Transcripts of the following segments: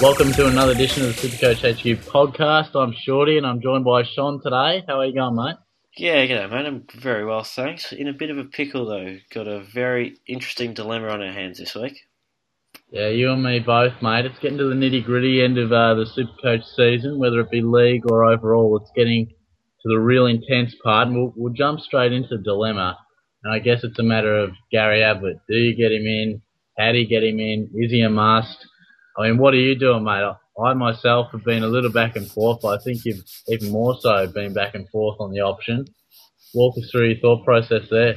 Welcome to another edition of the Supercoach HQ podcast. I'm Shorty and I'm joined by Sean today. How are you going, mate? Yeah, g'day, mate. I'm very well, thanks. In a bit of a pickle, though. Got a very interesting dilemma on our hands this week. Yeah, you and me both, mate. It's getting to the nitty gritty end of uh, the Supercoach season, whether it be league or overall. It's getting to the real intense part, and we'll, we'll jump straight into the dilemma. And I guess it's a matter of Gary Ablett. Do you get him in? How do you get him in? Is he a must? I mean, what are you doing, mate? I myself have been a little back and forth, but I think you've even more so been back and forth on the option. Walk us through your thought process there.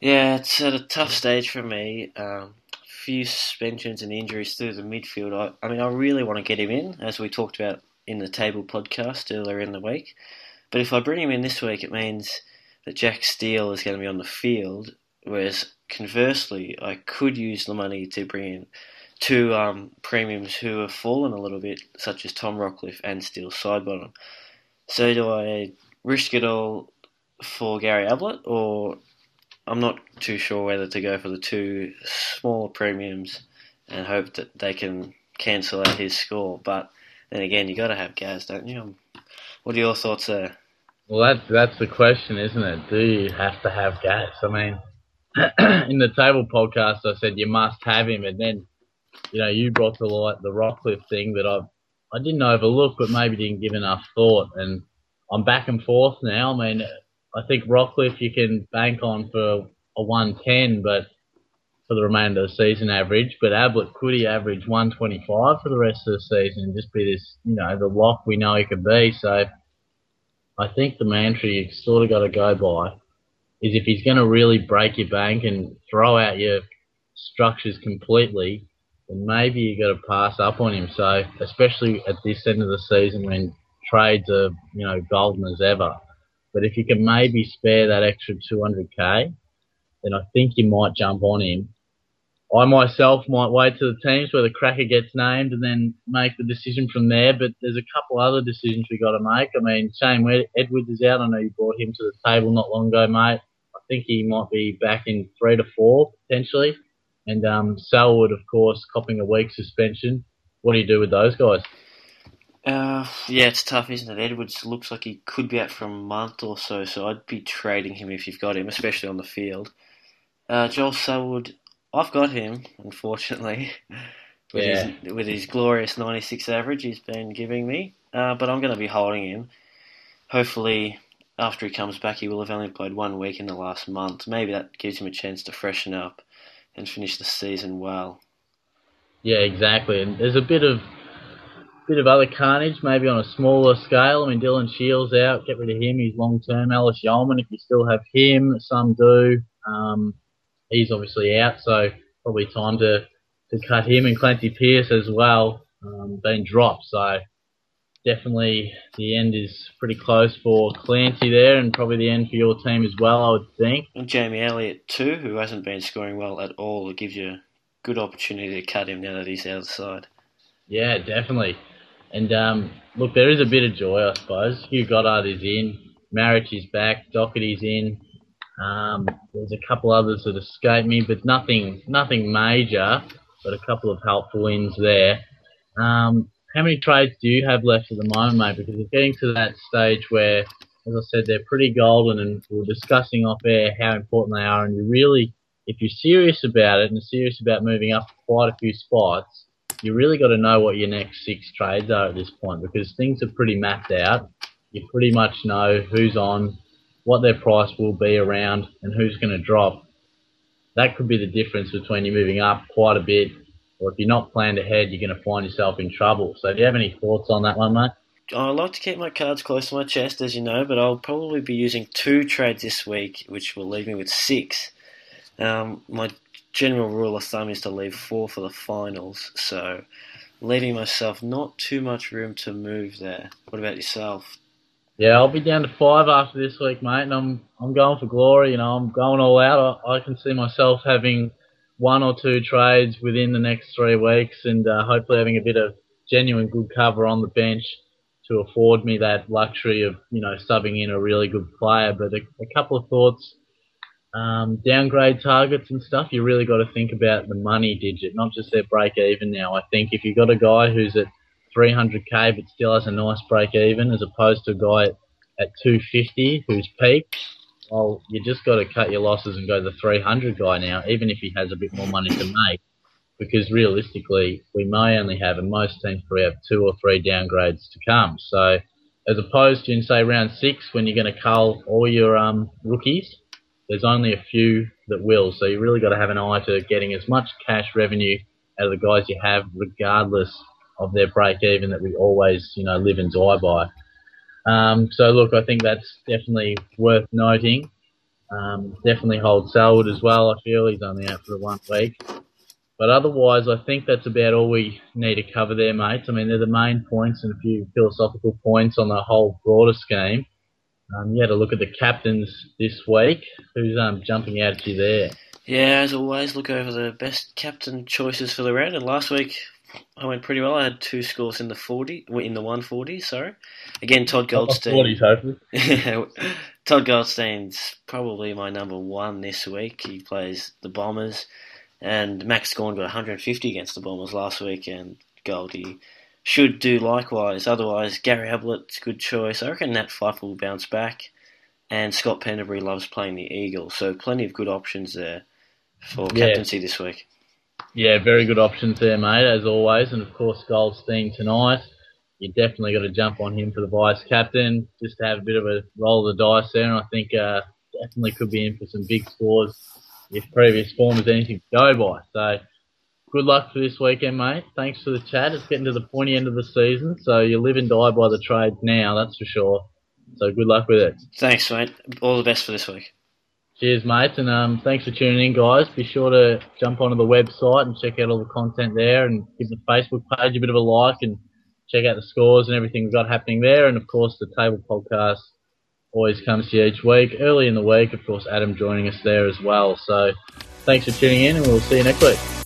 Yeah, it's at a tough stage for me. Um, few suspensions and injuries through the midfield. I, I mean, I really want to get him in, as we talked about in the table podcast earlier in the week. But if I bring him in this week, it means that Jack Steele is going to be on the field, whereas conversely, I could use the money to bring in two um, premiums who have fallen a little bit, such as Tom Rockliff and Steele Sidebottom. So do I risk it all for Gary Ablett, or I'm not too sure whether to go for the two smaller premiums and hope that they can cancel out his score. But then again, you got to have Gaz, don't you? What are your thoughts there? Well, that's that's the question, isn't it? Do you have to have Gaz? I mean, in the table podcast, I said you must have him, and then you know you brought to light the Rockliff thing that I I didn't overlook, but maybe didn't give enough thought, and I'm back and forth now. I mean, I think Rockliff you can bank on for a 110, but for the remainder of the season average. But Ablett could he average 125 for the rest of the season and just be this, you know, the lock we know he could be. So I think the mantra you sort of got to go by is if he's going to really break your bank and throw out your structures completely, then maybe you got to pass up on him. So especially at this end of the season when trades are you know golden as ever. But if you can maybe spare that extra 200k, then I think you might jump on him. I myself might wait to the teams where the cracker gets named and then make the decision from there. But there's a couple other decisions we got to make. I mean, Shane Edwards is out. I know you brought him to the table not long ago, mate. I think he might be back in three to four potentially. And um, Selwood, of course, copping a week suspension. What do you do with those guys? Uh, yeah, it's tough, isn't it? Edwards looks like he could be out for a month or so, so I'd be trading him if you've got him, especially on the field. Uh, Joel Selwood, I've got him, unfortunately, with, yeah. his, with his glorious 96 average he's been giving me, uh, but I'm going to be holding him. Hopefully, after he comes back, he will have only played one week in the last month. Maybe that gives him a chance to freshen up and finish the season well. Yeah, exactly. And there's a bit of bit of other carnage, maybe on a smaller scale. I mean, Dylan Shiel's out, get rid of him. He's long term. Alice Yeoman, if you still have him, some do. Um, he's obviously out, so probably time to, to cut him and Clancy Pearce as well, um, been dropped. So definitely the end is pretty close for Clancy there, and probably the end for your team as well, I would think. And Jamie Elliott too, who hasn't been scoring well at all. It gives you a good opportunity to cut him now that he's outside. Yeah, definitely. And um, look, there is a bit of joy, I suppose. Hugh Goddard is in, Marich is back, Doherty's in. Um, there's a couple others that escape me, but nothing, nothing major. But a couple of helpful wins there. Um, how many trades do you have left at the moment, mate? Because it's getting to that stage where, as I said, they're pretty golden, and we are discussing off air how important they are. And you really, if you're serious about it and serious about moving up quite a few spots, you really got to know what your next six trades are at this point because things are pretty mapped out. You pretty much know who's on, what their price will be around, and who's going to drop. That could be the difference between you moving up quite a bit, or if you're not planned ahead, you're going to find yourself in trouble. So, do you have any thoughts on that one, mate? I like to keep my cards close to my chest, as you know, but I'll probably be using two trades this week, which will leave me with six. Um, my general rule of thumb is to leave four for the finals, so leaving myself not too much room to move there. What about yourself? Yeah, I'll be down to five after this week, mate, and I'm I'm going for glory. You know, I'm going all out. I, I can see myself having one or two trades within the next three weeks, and uh, hopefully having a bit of genuine good cover on the bench to afford me that luxury of you know subbing in a really good player. But a, a couple of thoughts um, downgrade targets and stuff, you really got to think about the money digit, not just their break even now. I think if you've got a guy who's at 300k but still has a nice break even, as opposed to a guy at 250 who's peaked, well, you just got to cut your losses and go the 300 guy now, even if he has a bit more money to make, because realistically, we may only have, and most teams probably have two or three downgrades to come. So, as opposed to in say round six when you're going to cull all your um, rookies there's only a few that will. So you really got to have an eye to getting as much cash revenue out of the guys you have, regardless of their break even that we always, you know, live and die by. Um, so look, I think that's definitely worth noting. Um, definitely hold Selwood as well. I feel he's only out for the one week. But otherwise, I think that's about all we need to cover there, mates. I mean, they're the main points and a few philosophical points on the whole broader scheme. Um, you had a look at the captains this week. Who's um, jumping out at you there? Yeah, as always, look over the best captain choices for the round. And last week, I went pretty well. I had two scores in the forty, in the one forty. Sorry, again, Todd Goldstein. Forties, hopefully. Todd Goldstein's probably my number one this week. He plays the Bombers, and Max Gawn got 150 against the Bombers last week, and Goldie should do likewise. Otherwise, Gary Ablett's good choice. I reckon Nat Fyfe will bounce back, and Scott Pendlebury loves playing the Eagles, so plenty of good options there for yeah. captaincy this week. Yeah, very good options there, mate, as always. And of course, Goldstein tonight. You definitely got to jump on him for the vice captain, just to have a bit of a roll of the dice there. And I think uh, definitely could be in for some big scores if previous form is anything to go by. So good luck for this weekend, mate. Thanks for the chat. It's getting to the pointy end of the season, so you live and die by the trade now, that's for sure. So good luck with it. Thanks, mate. All the best for this week. Cheers, mate, and um, thanks for tuning in, guys. Be sure to jump onto the website and check out all the content there, and give the Facebook page a bit of a like, and check out the scores and everything we've got happening there. And of course, the Table Podcast always comes to you each week. Early in the week, of course, Adam joining us there as well. So thanks for tuning in, and we'll see you next week.